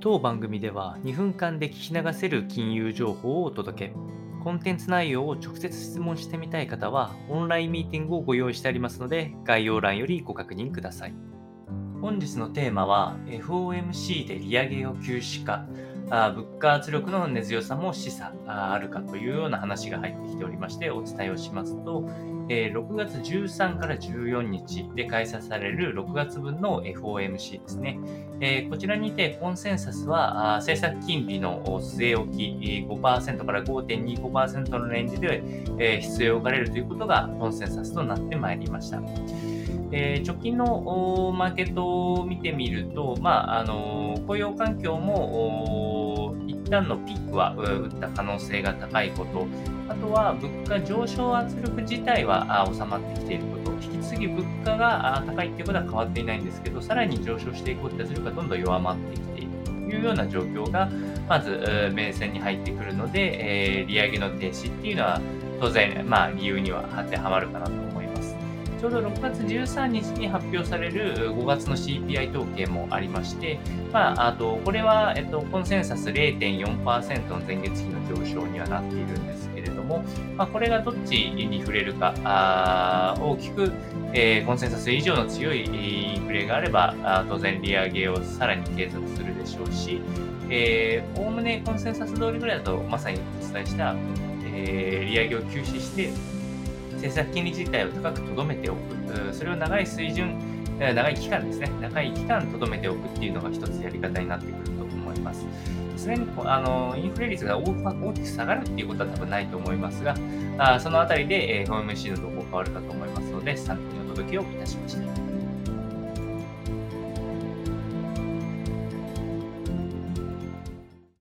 当番組では2分間で聞き流せる金融情報をお届け。コンテンツ内容を直接質問してみたい方は、オンラインミーティングをご用意してありますので、概要欄よりご確認ください。本日のテーマは、FOMC で利上げを休止か、あ物価圧力の根強さも示唆あるかというような話が入ってきておりまして、お伝えをしますと、えー、6月13から14日で開催される6月分の FOMC ですね。えー、こちらにてコンセンサスは政策金利の据え置き5%から5.25%のレンジで、えー、必要がれるということがコンセンサスとなってまいりました。えー、直近のマーケットを見てみると、まあ、あの雇用環境も旦のピークは打った可能性が高いこと、あとは物価上昇圧力自体は収まってきていること、引き継ぎ物価が高いっていうことは変わっていないんですけど、さらに上昇していくって圧力がどんどん弱まってきているというような状況が、まず、明線に入ってくるので、え、利上げの停止っていうのは、当然、まあ、理由には当てはまるかなと。ちょうど6月13日に発表される5月の CPI 統計もありまして、まあ、あとこれは、えっと、コンセンサス0.4%の前月比の上昇にはなっているんですけれども、まあ、これがどっちに触れるか、あ大きく、えー、コンセンサス以上の強いインフレがあれば、あ当然利上げをさらに継続するでしょうし、おおむねコンセンサス通りぐらいだと、まさにお伝えした、えー、利上げを休止して、政策金利自体を高くとどめておく、それを長い水準、長い期間ですね、長い期間留めておくっていうのが一つやり方になってくると思います。すでにあのインフレ率が大きく下がるっていうことは多分ないと思いますが、あそのあたりで、えー、FOMC の動向変わるかと思いますので、参考にお届けをいたしました。